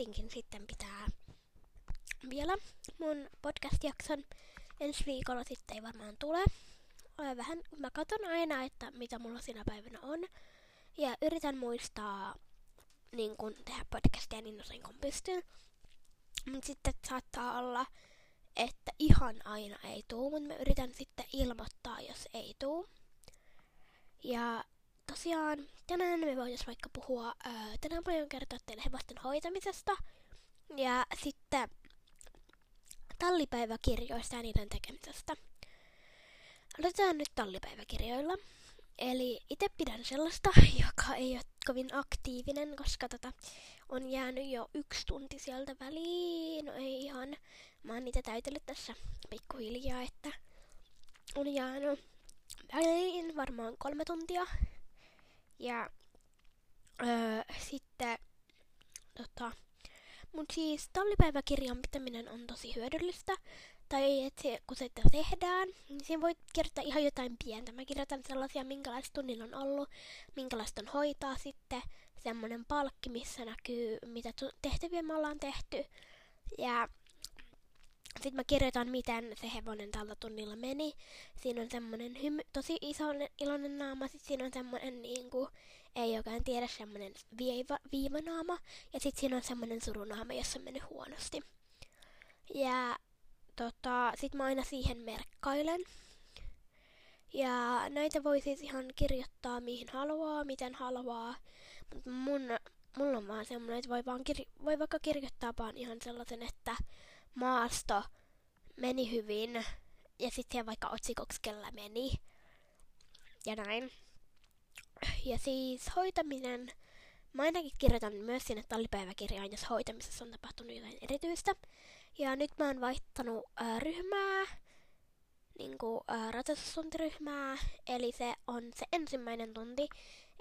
päätinkin sitten pitää vielä mun podcast-jakson. Ensi viikolla sitten ei varmaan tule. Vähän, mä katson aina, että mitä mulla siinä päivänä on. Ja yritän muistaa niin kun tehdä podcastia niin usein kuin pystyn. Mutta sitten saattaa olla, että ihan aina ei tuu, mutta mä yritän sitten ilmoittaa, jos ei tuu. Ja tosiaan tänään me voitaisiin vaikka puhua, ää, tänään paljon kertoa teille hevosten hoitamisesta ja sitten tallipäiväkirjoista ja niiden tekemisestä. Aloitetaan nyt tallipäiväkirjoilla. Eli itse pidän sellaista, joka ei ole kovin aktiivinen, koska tota, on jäänyt jo yksi tunti sieltä väliin. No ei ihan. Mä oon niitä täytellyt tässä pikkuhiljaa, että on jäänyt väliin varmaan kolme tuntia. Ja öö, sitten tota, mun siis tallipäiväkirjan pitäminen on tosi hyödyllistä. Tai että kun se tehdään, niin siinä voi kirjoittaa ihan jotain pientä. Mä kirjoitan sellaisia, minkälaista tunnilla on ollut, minkälaista on hoitaa sitten. Semmoinen palkki, missä näkyy, mitä tehtäviä me ollaan tehty. Ja sitten mä kirjoitan, miten se hevonen tällä tunnilla meni. Siinä on semmonen hymy, tosi iso iloinen naama. Sitten siinä on semmonen niinku, ei jokainen tiedä, semmonen viiva, viivanaama. Ja sitten siinä on semmonen surunaama, jossa on mennyt huonosti. Ja tota, sit mä aina siihen merkkailen. Ja näitä voi siis ihan kirjoittaa mihin haluaa, miten haluaa. Mutta mun, mulla on vaan semmoinen, että voi, vaan kir- voi vaikka kirjoittaa vaan ihan sellaisen, että maasto meni hyvin. Ja sitten vaikka otsikoksi kellä meni. Ja näin. Ja siis hoitaminen. Mä ainakin kirjoitan myös sinne tallipäiväkirjaan, jos hoitamisessa on tapahtunut jotain erityistä. Ja nyt mä oon vaihtanut ää, ryhmää, niinku ratsastustuntiryhmää, eli se on se ensimmäinen tunti,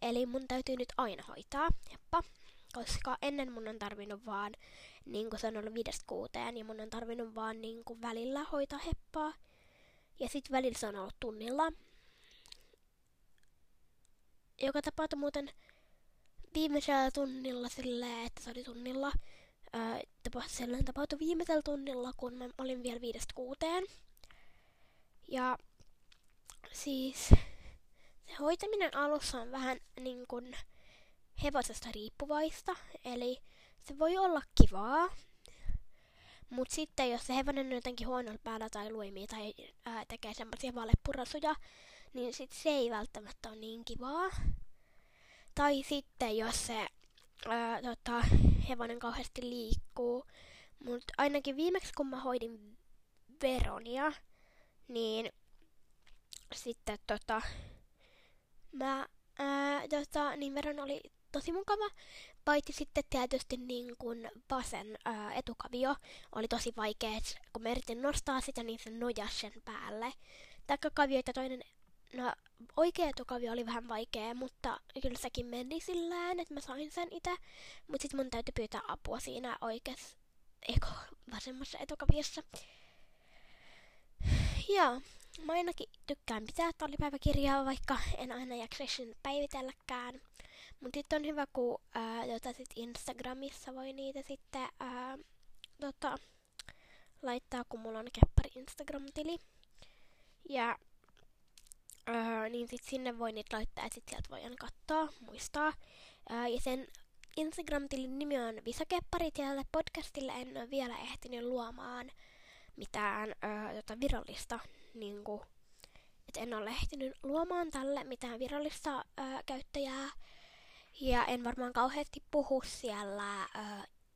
eli mun täytyy nyt aina hoitaa, jeppa, koska ennen mun on tarvinnut vaan, niinku se on ollut viidestä kuuteen, ja mun on tarvinnut vaan niinku välillä hoitaa heppaa, ja sit välillä se on ollut tunnilla, joka tapahtui muuten viimeisellä tunnilla silleen, että se oli tunnilla, sellainen tapahtui viimeisellä tunnilla, kun mä olin vielä viidestä kuuteen. Ja siis se hoitaminen alussa on vähän niin kuin hevosesta riippuvaista, eli se voi olla kivaa, mutta sitten jos se hevonen on jotenkin huonolla päällä tai luimia tai ää, tekee semmoisia valepurasuja, niin sit se ei välttämättä ole niin kivaa. Tai sitten jos se ää, tota, hevonen kauheasti liikkuu. Mutta ainakin viimeksi kun mä hoidin Veronia, niin sitten tota, mä, ää, tota, niin Veron oli tosi mukava. Paitsi sitten tietysti niin kun vasen ää, etukavio oli tosi vaikea, kun mä yritin nostaa sitä, niin se nojasi sen päälle. Takakavioita toinen No, oikea etukavio oli vähän vaikea, mutta kyllä sekin meni sillään, että mä sain sen itse. Mutta sitten mun täytyy pyytää apua siinä oikeassa, eikö, vasemmassa etukaviossa. Joo, mä ainakin tykkään pitää tallipäiväkirjaa, vaikka en aina jaksa sen päivitelläkään. Mutta sitten on hyvä, kun ää, jota sit Instagramissa voi niitä sitten ää, tota, laittaa, kun mulla on keppari Instagram-tili. Ja Öö, niin sit sinne voi niitä laittaa ja sit sieltä voi aina katsoa, muistaa. Öö, ja sen Instagram-tilin nimi on Visakepparit ja tälle podcastille en ole vielä ehtinyt luomaan mitään öö, tota virallista niinku, et en ole ehtinyt luomaan tälle mitään virallista öö, käyttäjää. Ja en varmaan kauheasti puhu siellä öö,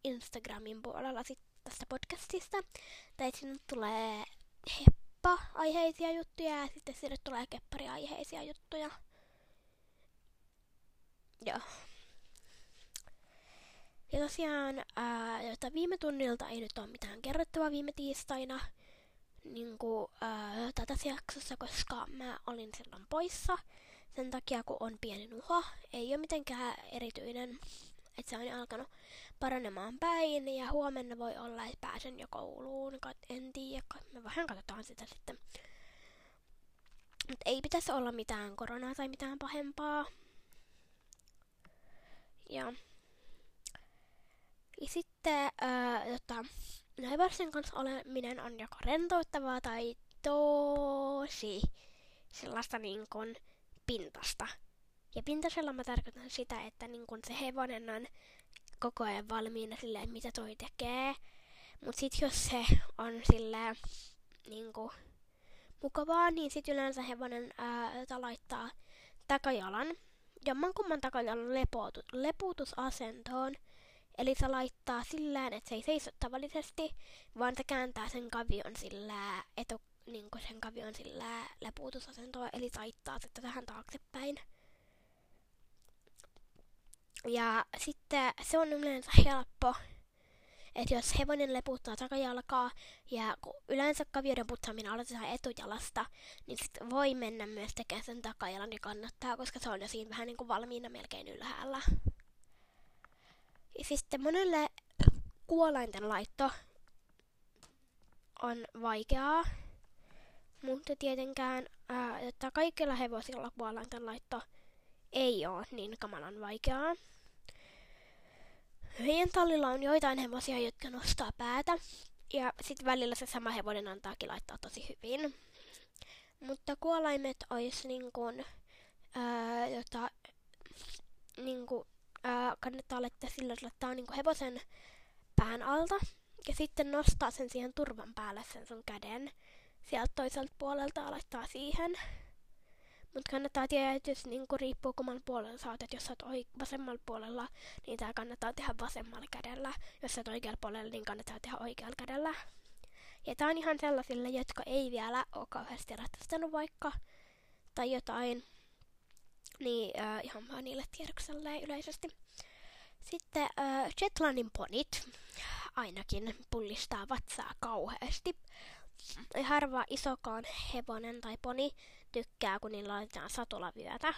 Instagramin puolella sit tästä podcastista. Tai sinne tulee hep aiheisia juttuja ja sitten sinne tulee keppari-aiheisia juttuja. Joo. Ja tosiaan, ää, jota viime tunnilta ei nyt ole mitään kerrottavaa viime tiistaina niin kuin, ää, tätä jaksossa, koska mä olin silloin poissa. Sen takia, kun on pieni nuha, ei ole mitenkään erityinen että se on alkanut paranemaan päin ja huomenna voi olla, että pääsen jo kouluun, en tiedä, me vähän katsotaan sitä sitten. Mutta ei pitäisi olla mitään koronaa tai mitään pahempaa. Ja, ja sitten ää, tota, naivarsin kanssa oleminen on joko rentouttavaa tai tosi sellaista niin kuin pintasta. Ja pintasella mä tarkoitan sitä, että niin kun se hevonen on koko ajan valmiina silleen, mitä toi tekee. Mut sit jos se on silleen niin mukavaa, niin sit yleensä hevonen ää, laittaa takajalan, jommankumman takajalan lepotu, leputusasentoon. Eli se laittaa sillä että se ei seiso tavallisesti, vaan se kääntää sen kavion sillä etu, niin sen kavion sillä leputusasentoon, eli taittaa sitä tähän taaksepäin. Ja sitten se on yleensä helppo, että jos hevonen leputtaa takajalkaa ja kun yleensä kavioiden putsaaminen aloitetaan etujalasta, niin sit voi mennä myös tekemään sen takajalan ja kannattaa, koska se on jo siinä vähän niin kuin valmiina melkein ylhäällä. Ja sitten monelle kuolainten laitto on vaikeaa, mutta tietenkään ää, että kaikilla hevosilla kuolainten laitto ei ole niin kamalan vaikeaa. Meidän tallilla on joitain hevosia, jotka nostaa päätä. Ja sitten välillä se sama hevonen antaakin laittaa tosi hyvin. Mutta kuolaimet olisi niin kuin, jota, niin kuin, ää, kannattaa laittaa sillä, että laittaa niin hevosen pään alta. Ja sitten nostaa sen siihen turvan päälle sen sun käden. Sieltä toiselta puolelta laittaa siihen. Mutta kannattaa tietysti niin riippuu kumman puolella sä oot, että jos sä oot vasemmalla puolella, niin tää kannattaa tehdä vasemmalla kädellä. Jos sä oot oikealla puolella, niin kannattaa tehdä oikealla kädellä. Ja tää on ihan sellaisille, jotka ei vielä ole kauheasti ratsastanut vaikka, tai jotain, niin äh, ihan vaan niille tiedokselle yleisesti. Sitten äh, Jetlandin ponit ainakin pullistaa vatsaa kauheasti. Harva isokaan hevonen tai poni tykkää, kun niillä laitetaan satulavyötä.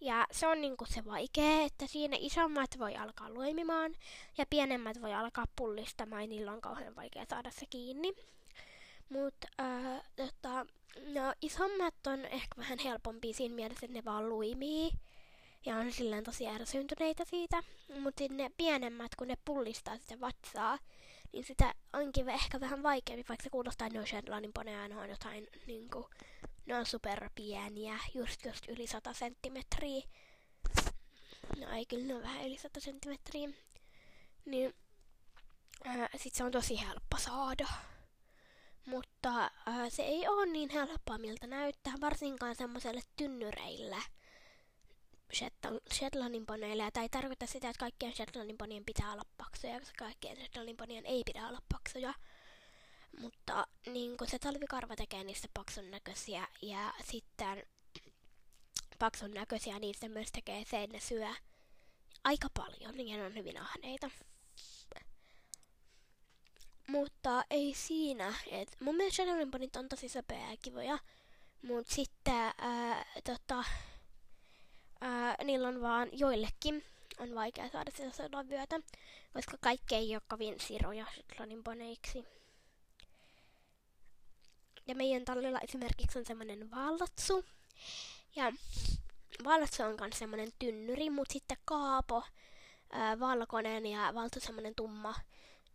Ja se on niinku se vaikea, että siinä isommat voi alkaa luimimaan ja pienemmät voi alkaa pullistamaan ja niillä on kauhean vaikea saada se kiinni. Mutta äh, tota, no, isommat on ehkä vähän helpompi siinä mielessä, että ne vaan luimii ja on silleen tosi ärsyntyneitä siitä. Mutta ne pienemmät, kun ne pullistaa sitä vatsaa, niin sitä onkin ehkä vähän vaikeampi, vaikka se kuulostaa, että ne on Shetlandin poneja, ne on jotain niinku, ne on superpieniä, just just yli 100 senttimetriä. No ei, kyllä ne on vähän yli 100 senttimetriä. Niin ää, sit se on tosi helppo saada. Mutta ää, se ei ole niin helppoa, miltä näyttää, varsinkaan semmoiselle tynnyreille. Shetlandin poneille. Tämä ei tarkoita sitä, että kaikkien Shetlandin ponien pitää olla paksuja, koska kaikkien Shetlandin ponien ei pidä olla paksuja. Mutta niin kun se talvikarva tekee niistä paksun näköisiä ja sitten paksun näköisiä niistä myös tekee se, että ne syö aika paljon ja ne on hyvin ahneita. Mutta ei siinä. Et mun mielestä ponit on tosi söpeä ja kivoja. Mutta sitten ää, tota, ää, niillä on vaan joillekin on vaikea saada sitä sodan vyötä, koska kaikki ei ole kovin siroja Shetlandin poneiksi. Ja meidän tallilla esimerkiksi on semmoinen vallatsu. Ja vallatsu on myös semmoinen tynnyri, mutta sitten kaapo, valkoinen ja valtu semmoinen tumma.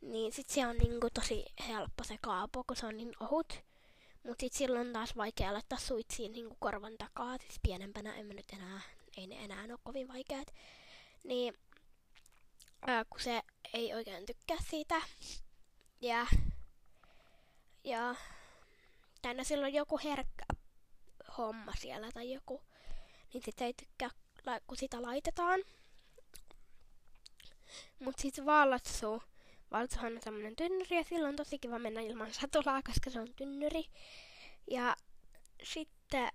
Niin sit se on niinku tosi helppo se kaapo, kun se on niin ohut. Mut sit silloin on taas vaikea laittaa suitsiin niinku korvan takaa. Siis pienempänä en mä nyt enää, ei ne enää ole kovin vaikeat. Niin ää, kun se ei oikein tykkää siitä. Ja, ja tänne silloin joku herkkä homma siellä tai joku, niin sit ei tykkää, kun sitä laitetaan. Mut sit vallatsu, vallatsuhan on semmonen tynnyri ja silloin on tosi kiva mennä ilman satulaa, koska se on tynnyri. Ja sitten,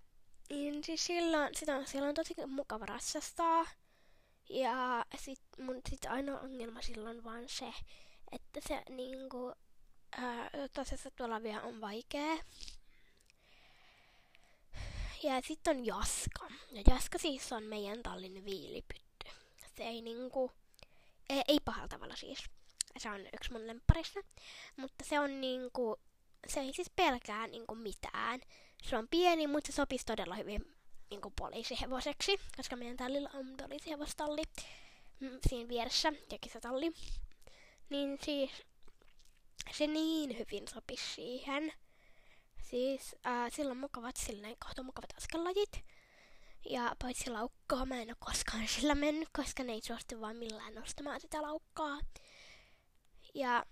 niin siis silloin, sitä on, silloin on tosi mukava ratsastaa. Ja sit mun sit ainoa ongelma silloin vaan se, että se niinku, ää, se tuolla vielä on vaikea. Ja sitten on Jaska. Ja Jaska siis on meidän tallin viilipytty. Se ei niinku, ei, ei pahalla tavalla siis. Se on yksi mun lempparista. Mutta se on niinku, se ei siis pelkää niinku mitään. Se on pieni, mutta se sopisi todella hyvin niin kuin poliisihevoseksi, koska meidän tallilla on poliisihevostalli mm, siinä vieressä ja kisatalli. Niin siis se niin hyvin sopisi siihen. Siis äh, sillä on mukavat silleen kohta mukavat askellajit. Ja paitsi laukkaa mä en ole koskaan sillä mennyt, koska ne ei suostu vaan millään nostamaan sitä laukkaa. Ja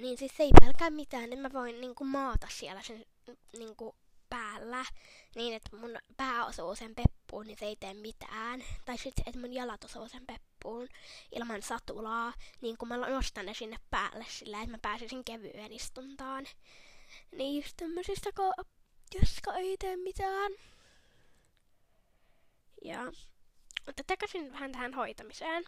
niin siis se ei pelkää mitään, niin mä voin niinku maata siellä sen niinku päällä niin, että mun pää osuu sen peppuun, niin se ei tee mitään. Tai sitten, että mun jalat osuu sen peppuun ilman satulaa, niin kun mä nostan ne sinne päälle sillä, että mä pääsisin kevyen istuntaan. Niin just tämmöisistä, joska ei tee mitään. Ja, mutta takaisin vähän tähän hoitamiseen.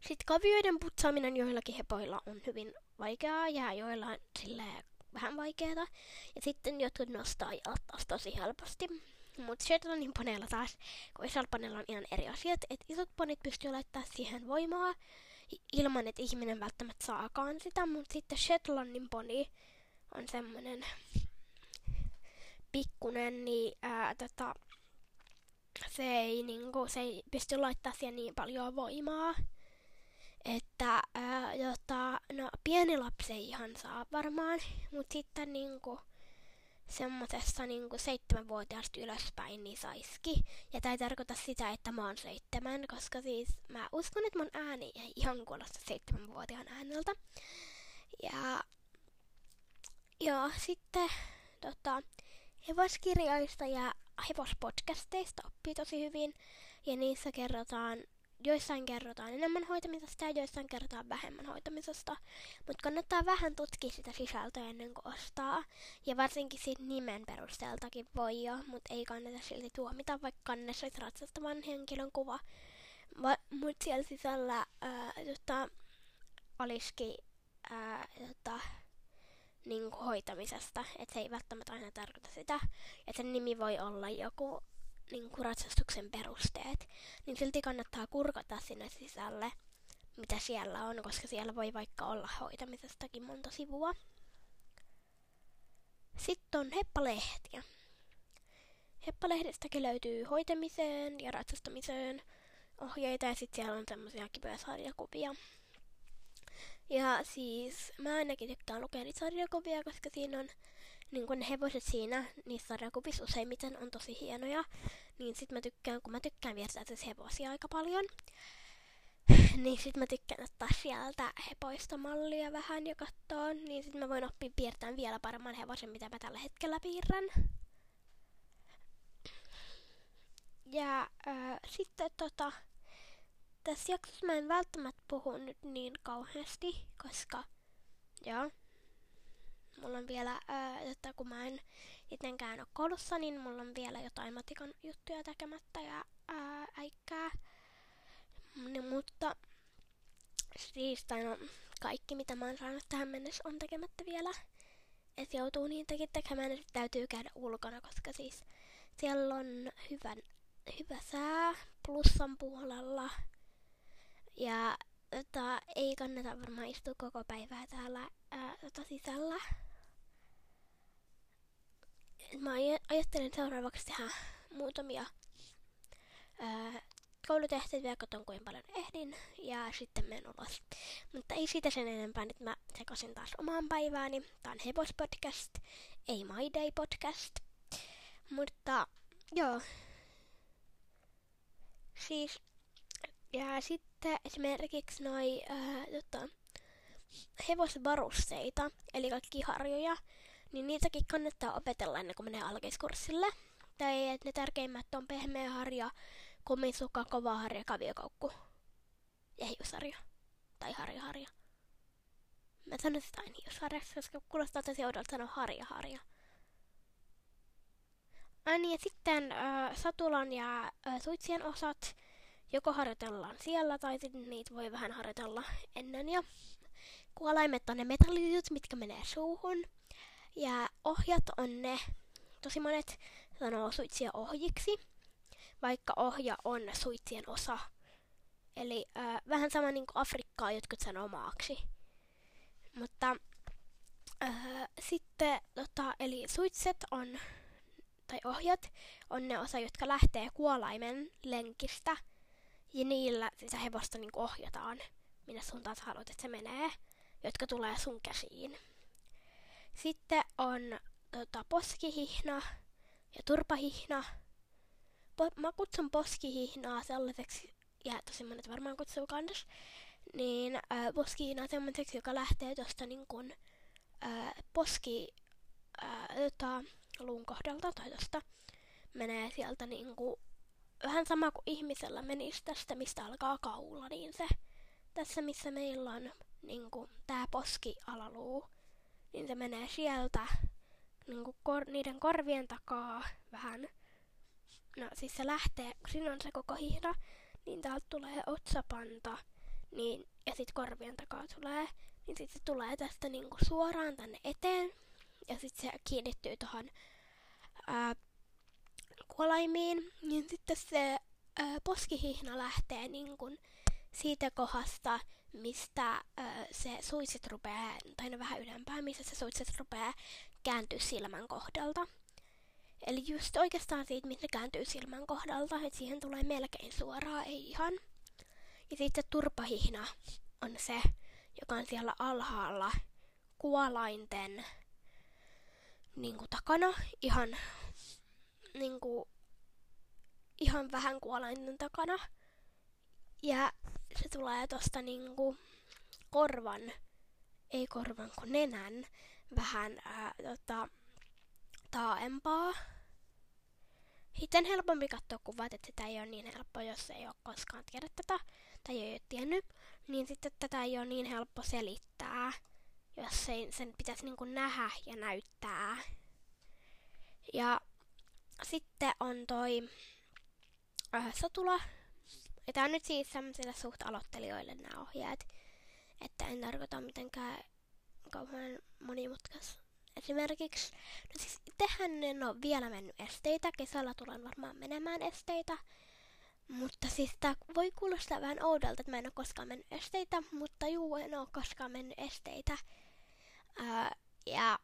Sitten kavioiden putsaaminen joillakin hepoilla on hyvin vaikeaa ja joillain silleen vähän vaikeaa. Ja sitten jotkut nostaa jalat taas tosi helposti. Mutta Shetlandin paneella taas, kun isolla paneella on ihan eri asiat, että isot ponit pystyy laittamaan siihen voimaa ilman, että ihminen välttämättä saakaan sitä, mutta sitten Shetlandin poni on semmonen pikkunen, niin ää, tota, se ei, niinku, se ei pysty laittamaan siihen niin paljon voimaa että ää, jota, no, pieni lapsi ei ihan saa varmaan, mutta sitten niinku, semmoisessa niinku seitsemänvuotiaasta ylöspäin niin saiski. Ja tämä ei tarkoita sitä, että mä oon seitsemän, koska siis mä uskon, että mun ääni ei ihan kuulosta seitsemänvuotiaan ääneltä. Ja joo, sitten tota, hevoskirjoista ja hevospodcasteista oppii tosi hyvin. Ja niissä kerrotaan joissain kerrotaan enemmän hoitamisesta ja joissain kerrotaan vähemmän hoitamisesta. Mutta kannattaa vähän tutkia sitä sisältöä ennen kuin ostaa. Ja varsinkin siitä nimen perusteeltakin voi jo, mutta ei kannata silti tuomita, vaikka kannessa olisi ratsastavan henkilön kuva. Mutta siellä sisällä ää, jota, olisikin ää, jota, niin hoitamisesta, että se ei välttämättä aina tarkoita sitä, että sen nimi voi olla joku niin kuin ratsastuksen perusteet, niin silti kannattaa kurkata sinne sisälle, mitä siellä on, koska siellä voi vaikka olla hoitamisestakin monta sivua. Sitten on heppalehtiä. Heppalehdestäkin löytyy hoitamiseen ja ratsastamiseen ohjeita ja sitten siellä on semmoisia kivoja sarjakuvia. Ja siis mä ainakin tykkään lukea niitä sarjakuvia, koska siinä on niin kun ne hevoset siinä niissä sarjakuvissa useimmiten on tosi hienoja, niin sit mä tykkään, kun mä tykkään viertää siis hevosia aika paljon, niin sit mä tykkään ottaa sieltä hepoista mallia vähän ja katsoa, niin sit mä voin oppia piirtämään vielä paremman hevosen, mitä mä tällä hetkellä piirrän. Ja äh, sitten tota, tässä jaksossa mä en välttämättä puhu nyt niin kauheasti, koska joo, mulla on vielä, ää, että kun mä en itsenkään ole koulussa, niin mulla on vielä jotain matikan juttuja tekemättä ja ää, äikkää. Niin, mutta siis, no, kaikki mitä mä oon saanut tähän mennessä on tekemättä vielä. Et joutuu niitäkin tekemään, että täytyy käydä ulkona, koska siis siellä on hyvän, hyvä sää plussan puolella. Ja tota, ei kannata varmaan istua koko päivää täällä ää, tota sisällä mä ajattelen seuraavaksi tehdä muutamia ää, koulutehtäviä koton kuin paljon ehdin ja sitten menen ulos. Mutta ei siitä sen enempää, nyt mä sekasin taas omaan päivääni. Tää on Hevos podcast, ei My Day podcast. Mutta joo. Siis ja sitten esimerkiksi noi ää, tota, hevosvarusteita, eli kaikki harjoja, niin niitäkin kannattaa opetella ennen kuin menee alkeiskurssille. Tai että ne tärkeimmät on pehmeä harja, kumisuka, kova harja, kaviokoukku ja hiusharja. Tai harja-harja. Mä sanon sitä aina hiusharjaksi, koska kuulostaa tosi oudolta sanoa harja-harja. Ai ja sitten äh, satulan ja äh, suitsien osat joko harjoitellaan siellä tai sitten niitä voi vähän harjoitella ennen. Ja kuolaimet on ne metalliyt, mitkä menee suuhun. Ja ohjat on ne, tosi monet sanoo suitsia ohjiksi, vaikka ohja on suitsien osa. Eli äh, vähän sama niin kuin Afrikkaa jotkut sanoo maaksi. Mutta Öö, sitten, tota, eli suitset on, tai ohjat, on ne osa, jotka lähtee kuolaimen lenkistä. Ja niillä sitä hevosta niin ohjataan, minne suuntaan sä haluat, että se menee, jotka tulee sun käsiin. Sitten on tota, poskihihna ja turpahihna. Po- mä kutsun poskihihnaa sellaiseksi, ja tosi monet varmaan kutsuu kans, niin äh, poskihihna on sellaiseksi, joka lähtee tuosta niin kun, äh, poski äh, tota, luun kohdalta tai tosta menee sieltä niinku vähän sama kuin ihmisellä menisi tästä, mistä alkaa kaula, niin se tässä, missä meillä on niinku, tää poskialaluu, niin se menee sieltä niinku, kor- niiden korvien takaa vähän. No siis se lähtee, kun siinä on se koko hihna, niin täältä tulee otsapanta, niin, ja sitten korvien takaa tulee, niin sitten se tulee tästä niinku suoraan tänne eteen, ja sitten se kiinnittyy tuohon kuolaimiin, niin sitten se ää, poskihihna lähtee niinku siitä kohdasta, mistä ää, se suitsit rupeaa, tai no vähän ylempää, missä se suitsit rupeaa kääntyä silmän kohdalta. Eli just oikeastaan siitä, missä kääntyy silmän kohdalta, että siihen tulee melkein suoraan, ei ihan. Ja sitten turpahihna on se, joka on siellä alhaalla kuolainten niin kuin takana, ihan, niin kuin, ihan vähän kuolainten takana. Ja se tulee tosta niin kuin, korvan, ei korvan, kun nenän, vähän ää, tota, taaempaa. Sitten helpompi katsoa kuvat, että sitä ei ole niin helppo, jos ei ole koskaan tiedä tätä tai ei ole tiennyt, niin sitten tätä ei ole niin helppo selittää, jos ei, sen pitäisi niin kuin nähdä ja näyttää. Ja sitten on toi äh, satula. Ja tää on nyt siis sellaisille suht aloittelijoille nämä ohjeet. Että en tarkoita mitenkään kauhean monimutkas. Esimerkiksi, no siis tehän en ole vielä mennyt esteitä. Kesällä tulen varmaan menemään esteitä. Mutta siis tää voi kuulostaa vähän oudolta, että mä en ole koskaan mennyt esteitä, mutta juu, en ole koskaan mennyt esteitä. Ää, ja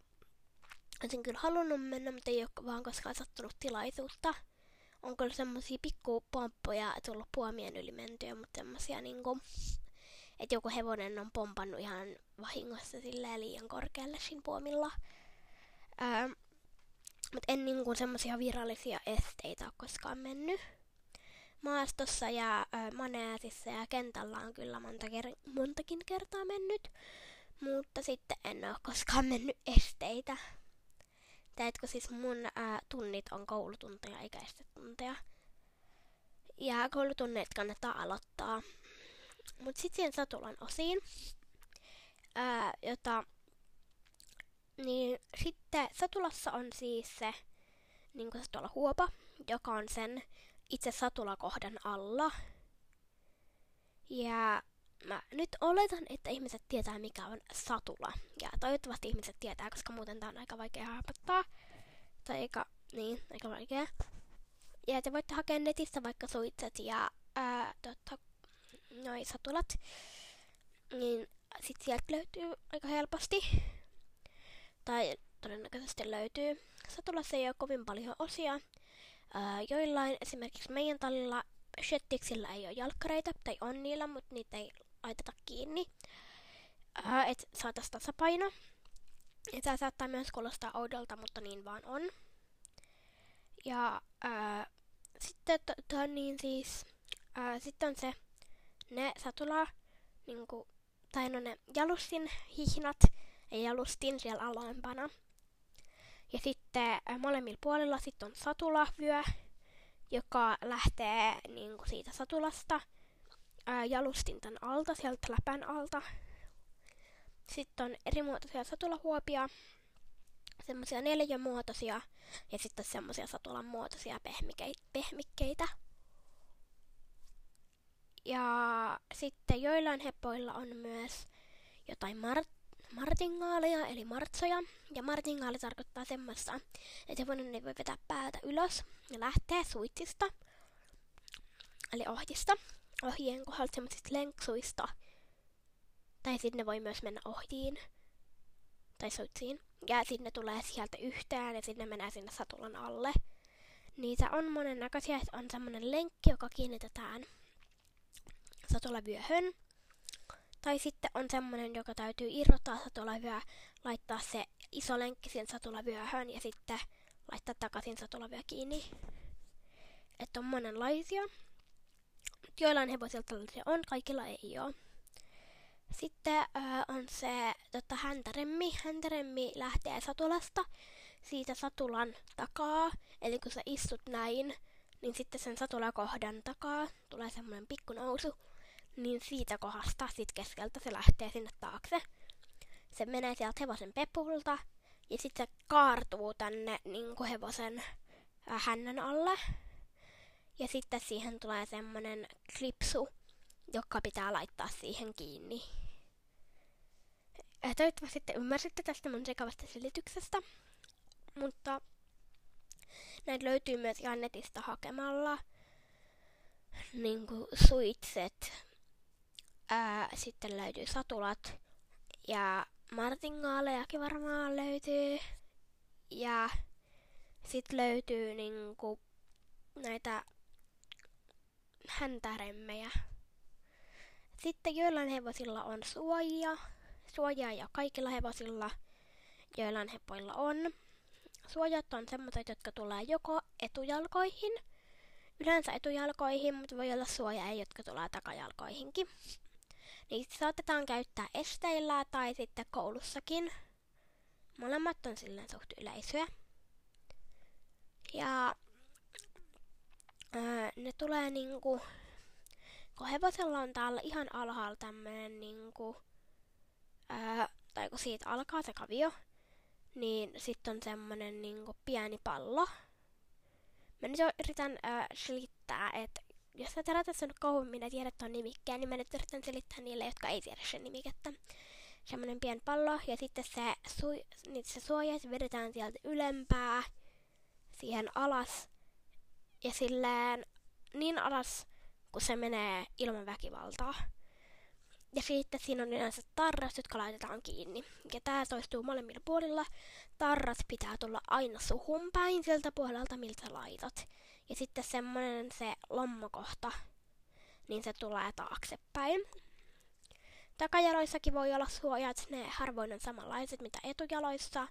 olisin kyllä halunnut mennä, mutta ei ole vaan koskaan sattunut tilaisuutta. On kyllä semmosia pikkupomppoja tullut puomien yli mentyä, mutta semmosia niinku, että joku hevonen on pompannut ihan vahingossa silleen liian korkealle siinä puomilla. Ää, mutta en niinku semmosia virallisia esteitä ole koskaan mennyt. Maastossa ja ää, maneesissa ja kentällä on kyllä monta ker- montakin kertaa mennyt, mutta sitten en ole koskaan mennyt esteitä. Teetkö siis mun ää, tunnit on koulutunteja eikä estetunteja. Ja koulutunnit kannattaa aloittaa. Mut sit siihen satulan osiin, ää, jota, niin sitten satulassa on siis se niin kuin tuolla huopa, joka on sen itse satulakohdan alla. Ja mä nyt oletan, että ihmiset tietää, mikä on satula. Ja toivottavasti ihmiset tietää, koska muuten tää on aika vaikea hahmottaa. Tai aika, niin, aika vaikea. Ja te voitte hakea netistä vaikka suitset ja ää, totta, noi satulat. Niin sit sieltä löytyy aika helposti. Tai todennäköisesti löytyy. Satulassa ei ole kovin paljon osia. Ää, joillain, esimerkiksi meidän tallilla Shettiksillä ei ole jalkkareita, tai on niillä, mutta niitä ei laiteta kiinni, ää, että saataisiin tasapaino. Ja tämä saattaa myös kuulostaa oudolta, mutta niin vaan on. Ja ää, sitten to, to, niin siis, ää, sitten on se, ne satula, niinku, tai no ne jalustin hihnat ja jalustin siellä alempana. Ja sitten ää, molemmilla puolilla sitten on satulavyö, joka lähtee niinku siitä satulasta ää, jalustin tän alta, sieltä läpän alta. Sitten on erimuotoisia satulahuopia, semmoisia neljämuotoisia ja sitten semmoisia satulan muotoisia pehmikkeitä. Ja sitten joillain heppoilla on myös jotain mar- martingaaleja, eli martsoja. Ja martingaali tarkoittaa semmoista, että hevonen ei voi vetää päätä ylös ja lähtee suitsista, eli ohjista ohjien kohdalta semmoisista lenksuista. Tai sitten ne voi myös mennä ohjiin. tai suitsiin. Ja sinne tulee sieltä yhteen ja sinne menee sinne satulan alle. Niitä on monennäköisiä. On semmonen lenkki, joka kiinnitetään satulavyöhön. Tai sitten on semmonen, joka täytyy irrottaa satulavyö, laittaa se iso lenkki sen satulavyöhön ja sitten laittaa takaisin satulavyö kiinni. Että on monenlaisia. Joillain hevosilla tällaisia on, kaikilla ei ole. Sitten äh, on se tota, häntäremmi. Häntäremmi lähtee satulasta siitä satulan takaa. Eli kun sä istut näin, niin sitten sen satulakohdan takaa tulee semmoinen pikku nousu. Niin siitä kohdasta, sit keskeltä se lähtee sinne taakse. Se menee sieltä hevosen pepulta ja sitten se kaartuu tänne niin kuin hevosen äh, hännän alle. Ja sitten siihen tulee semmonen klipsu, joka pitää laittaa siihen kiinni. Ja toivottavasti sitten ymmärsitte tästä mun sekavasta selityksestä. Mutta näitä löytyy myös ihan netistä hakemalla. Niin kuin suitset. Ää, sitten löytyy satulat. Ja martingaalejakin varmaan löytyy. Ja sitten löytyy niinku näitä häntäremmejä. Sitten joillain hevosilla on suojia. Suojaa ja kaikilla hevosilla, joillain hepoilla on. Suojat on semmoiset, jotka tulee joko etujalkoihin, yleensä etujalkoihin, mutta voi olla suoja, jotka tulee takajalkoihinkin. Niitä saatetaan käyttää esteillä tai sitten koulussakin. Molemmat on silleen suht yleisöä. Ja ää, ne tulee niinku, kun hevosella on täällä ihan alhaalla tämmönen niinku, ää, tai kun siitä alkaa se kavio, niin sitten on semmonen niinku pieni pallo. Mä nyt yritän ää, selittää, että jos sä tiedät sen kauemmin ja tiedät tuon nimikkeen, niin mä nyt yritän selittää niille, jotka ei tiedä sen nimikettä. Semmonen pien pallo ja sitten se, su- niin se vedetään sieltä ylempää siihen alas ja silleen niin alas, kun se menee ilman väkivaltaa. Ja sitten siinä on yleensä tarrat, jotka laitetaan kiinni. Ja tää toistuu molemmilla puolilla. Tarrat pitää tulla aina suhun päin siltä puolelta, miltä laitat. Ja sitten semmonen se lommokohta, niin se tulee taaksepäin. Takajaloissakin voi olla suojat, ne harvoin on samanlaiset mitä etujaloissa,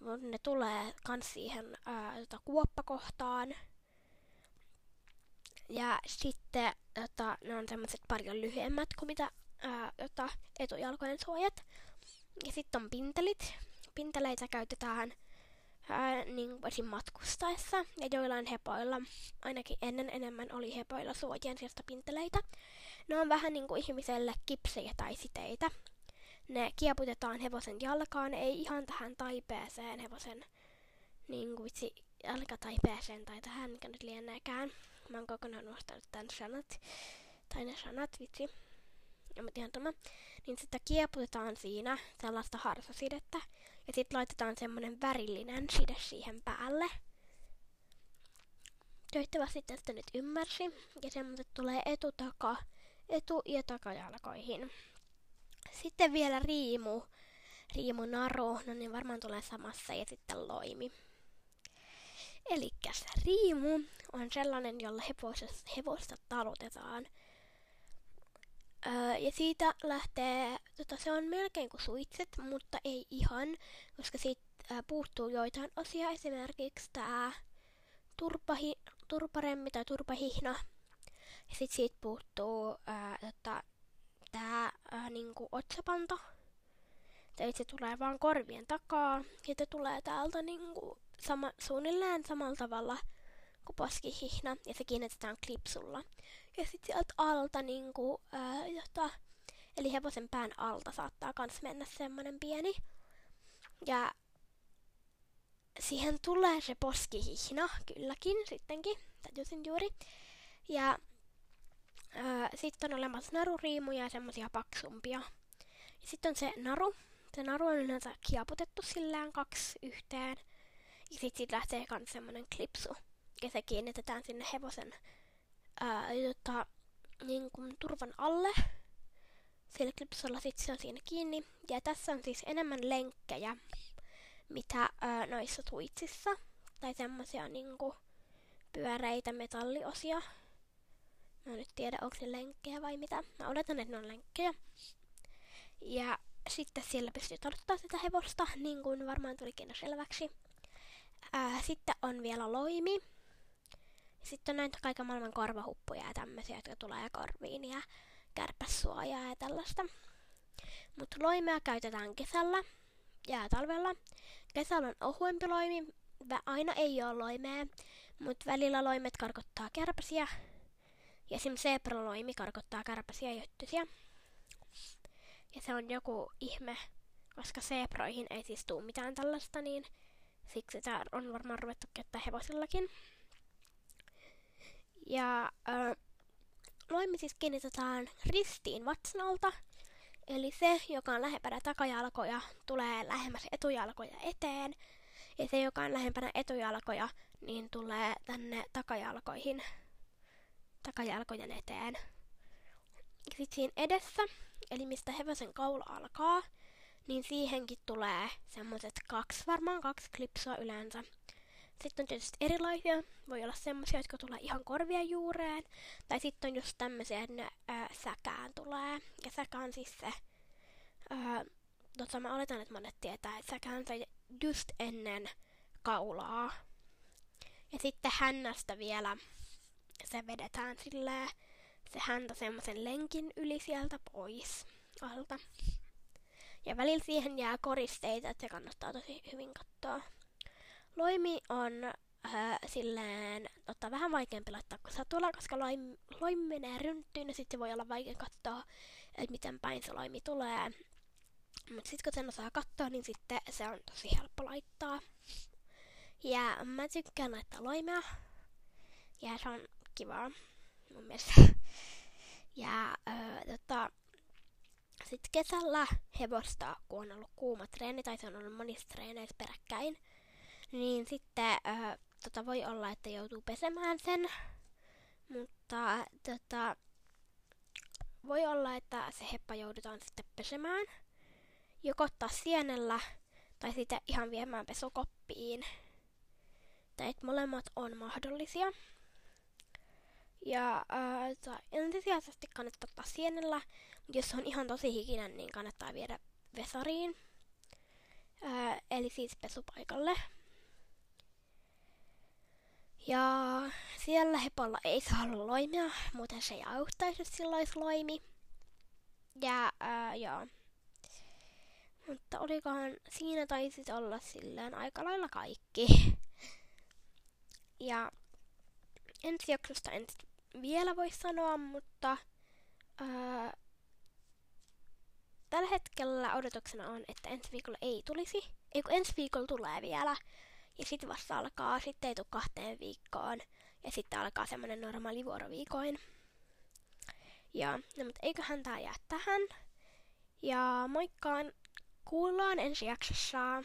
mutta ne tulee kans siihen ää, tota, kuoppakohtaan. Ja sitten tota, ne on semmoiset paljon lyhyemmät kuin mitä ää, tota, etujalkojen suojat. Ja sitten on pintelit. Pinteleitä käytetään ää, niin esim. matkustaessa. Ja joillain hepoilla, ainakin ennen enemmän oli hepoilla suojien sijasta pinteleitä. Ne on vähän niin kuin ihmiselle kipsejä tai siteitä. Ne kieputetaan hevosen jalkaan, ei ihan tähän taipeeseen hevosen niin kuin vitsi, jalkataipeeseen tai tähän, mikä nyt lieneekään. Mä oon kokonaan unohtanut tämän sanat. Tai ne sanat, vitsi. Ja mä tiedän tämä. Niin sitä kieputetaan siinä sellaista harsasidettä. Ja sitten laitetaan semmonen värillinen side siihen päälle. Toivottavasti tästä nyt ymmärsi. Ja semmoiset tulee etutaka, etu- ja takajalkoihin. Sitten vielä riimu. Riimu naru, no niin varmaan tulee samassa ja sitten loimi. Eli riimu on sellainen, jolla hevosta talutetaan. Öö, ja siitä lähtee, tota, se on melkein kuin suitset, mutta ei ihan, koska siitä ää, puuttuu joitain osia, esimerkiksi tämä turpahi, turparemmi tai turpahihna. Ja sitten siitä puuttuu tota, tämä niinku otsapanta. Tai se tulee vaan korvien takaa, ja se tulee täältä niinku sama, suunnilleen samalla tavalla kuin poskihihna, ja se kiinnitetään klipsulla. Ja sitten sieltä alta, niinku, ää, jota, eli hevosen pään alta saattaa kans mennä semmonen pieni. Ja siihen tulee se poskihihna, kylläkin, sittenkin, tajusin juuri. Ja sitten on olemassa naruriimuja ja semmosia paksumpia. Ja sitten on se naru. Se naru on yleensä kiaputettu sillään kaksi yhteen. Ja sitten siitä lähtee kans semmonen klipsu. Ja se kiinnitetään sinne hevosen ää, jota, niin kuin turvan alle. sillä klipsolla sit se on siinä kiinni. Ja tässä on siis enemmän lenkkejä, mitä ö, noissa tuitsissa. Tai semmosia niinku pyöreitä metalliosia. Mä en nyt tiedä, onko ne lenkkejä vai mitä. Mä oletan, että ne on lenkkejä. Ja sitten siellä pystyy todottaa sitä hevosta, niin kuin varmaan tulikin selväksi. Ää, sitten on vielä loimi. Sitten on näitä kaiken maailman korvahuppuja ja tämmöisiä, jotka tulee korviin ja kärpässuojaa ja tällaista. Mutta loimea käytetään kesällä ja talvella. Kesällä on ohuempi loimi. Aina ei ole loimea, mutta välillä loimet karkottaa kärpäsiä. Ja esim. zebraloimi karkottaa kärpäsiä ja. Ja se on joku ihme, koska zeebroihin ei siis tuu mitään tällaista, niin siksi tämä on varmaan ruvettu käyttää hevosillakin. Ja äh, loimi siis kiinnitetään ristiin vatsanalta, eli se, joka on lähempänä takajalkoja, tulee lähemmäs etujalkoja eteen, ja se, joka on lähempänä etujalkoja, niin tulee tänne takajalkoihin, takajalkojen eteen. Sitten siinä edessä, eli mistä hevosen kaula alkaa, niin siihenkin tulee semmoiset kaksi, varmaan kaksi klipsoa yleensä. Sitten on tietysti erilaisia. Voi olla semmoisia, jotka tulee ihan korvien juureen. Tai sitten on just tämmöisiä, että ne ää, säkään tulee. Ja säkä on siis se... Ää, tota, mä oletan, että monet tietää, että säkä on se just ennen kaulaa. Ja sitten hännästä vielä se vedetään silleen se häntä semmoisen lenkin yli sieltä pois alta. Ja välillä siihen jää koristeita, että se kannattaa tosi hyvin katsoa. Loimi on äh, silleen tota, vähän vaikeampi laittaa kuin satula, koska loimi, loimi menee rynttyyn ja sitten voi olla vaikea katsoa, että miten päin se loimi tulee. Mutta sitten kun sen osaa katsoa, niin sitten se on tosi helppo laittaa. Ja mä tykkään laittaa loimea. Ja se on kivaa mun mielestä. Ja öö, tota, sitten kesällä hevosta, kun on ollut kuuma treeni, tai se on ollut monissa treeneissä peräkkäin, niin sitten öö, tota, voi olla, että joutuu pesemään sen. Mutta tota, voi olla, että se heppa joudutaan sitten pesemään. Joko ottaa sienellä tai sitten ihan viemään pesukoppiin. Tai että molemmat on mahdollisia. Ja äh, ensisijaisesti kannattaa ottaa sienellä, mutta jos on ihan tosi hikinen, niin kannattaa viedä vesariin. Äh, eli siis pesupaikalle. Ja siellä hepolla ei saa olla loimia, muuten se ei auttaisi, jos sillä olisi loimi. Ja äh, joo. Mutta olikohan siinä taisi olla silleen aika lailla kaikki. Ja ensi jaksosta en vielä voi sanoa, mutta ää, tällä hetkellä odotuksena on, että ensi viikolla ei tulisi. Ei kun ensi viikolla tulee vielä. Ja sitten vasta alkaa, sitten ei tule kahteen viikkoon. Ja sitten alkaa semmonen normaali vuoroviikoin. Ja, no, mutta eiköhän tää jää tähän. Ja moikkaan, kuullaan ensi jaksossa.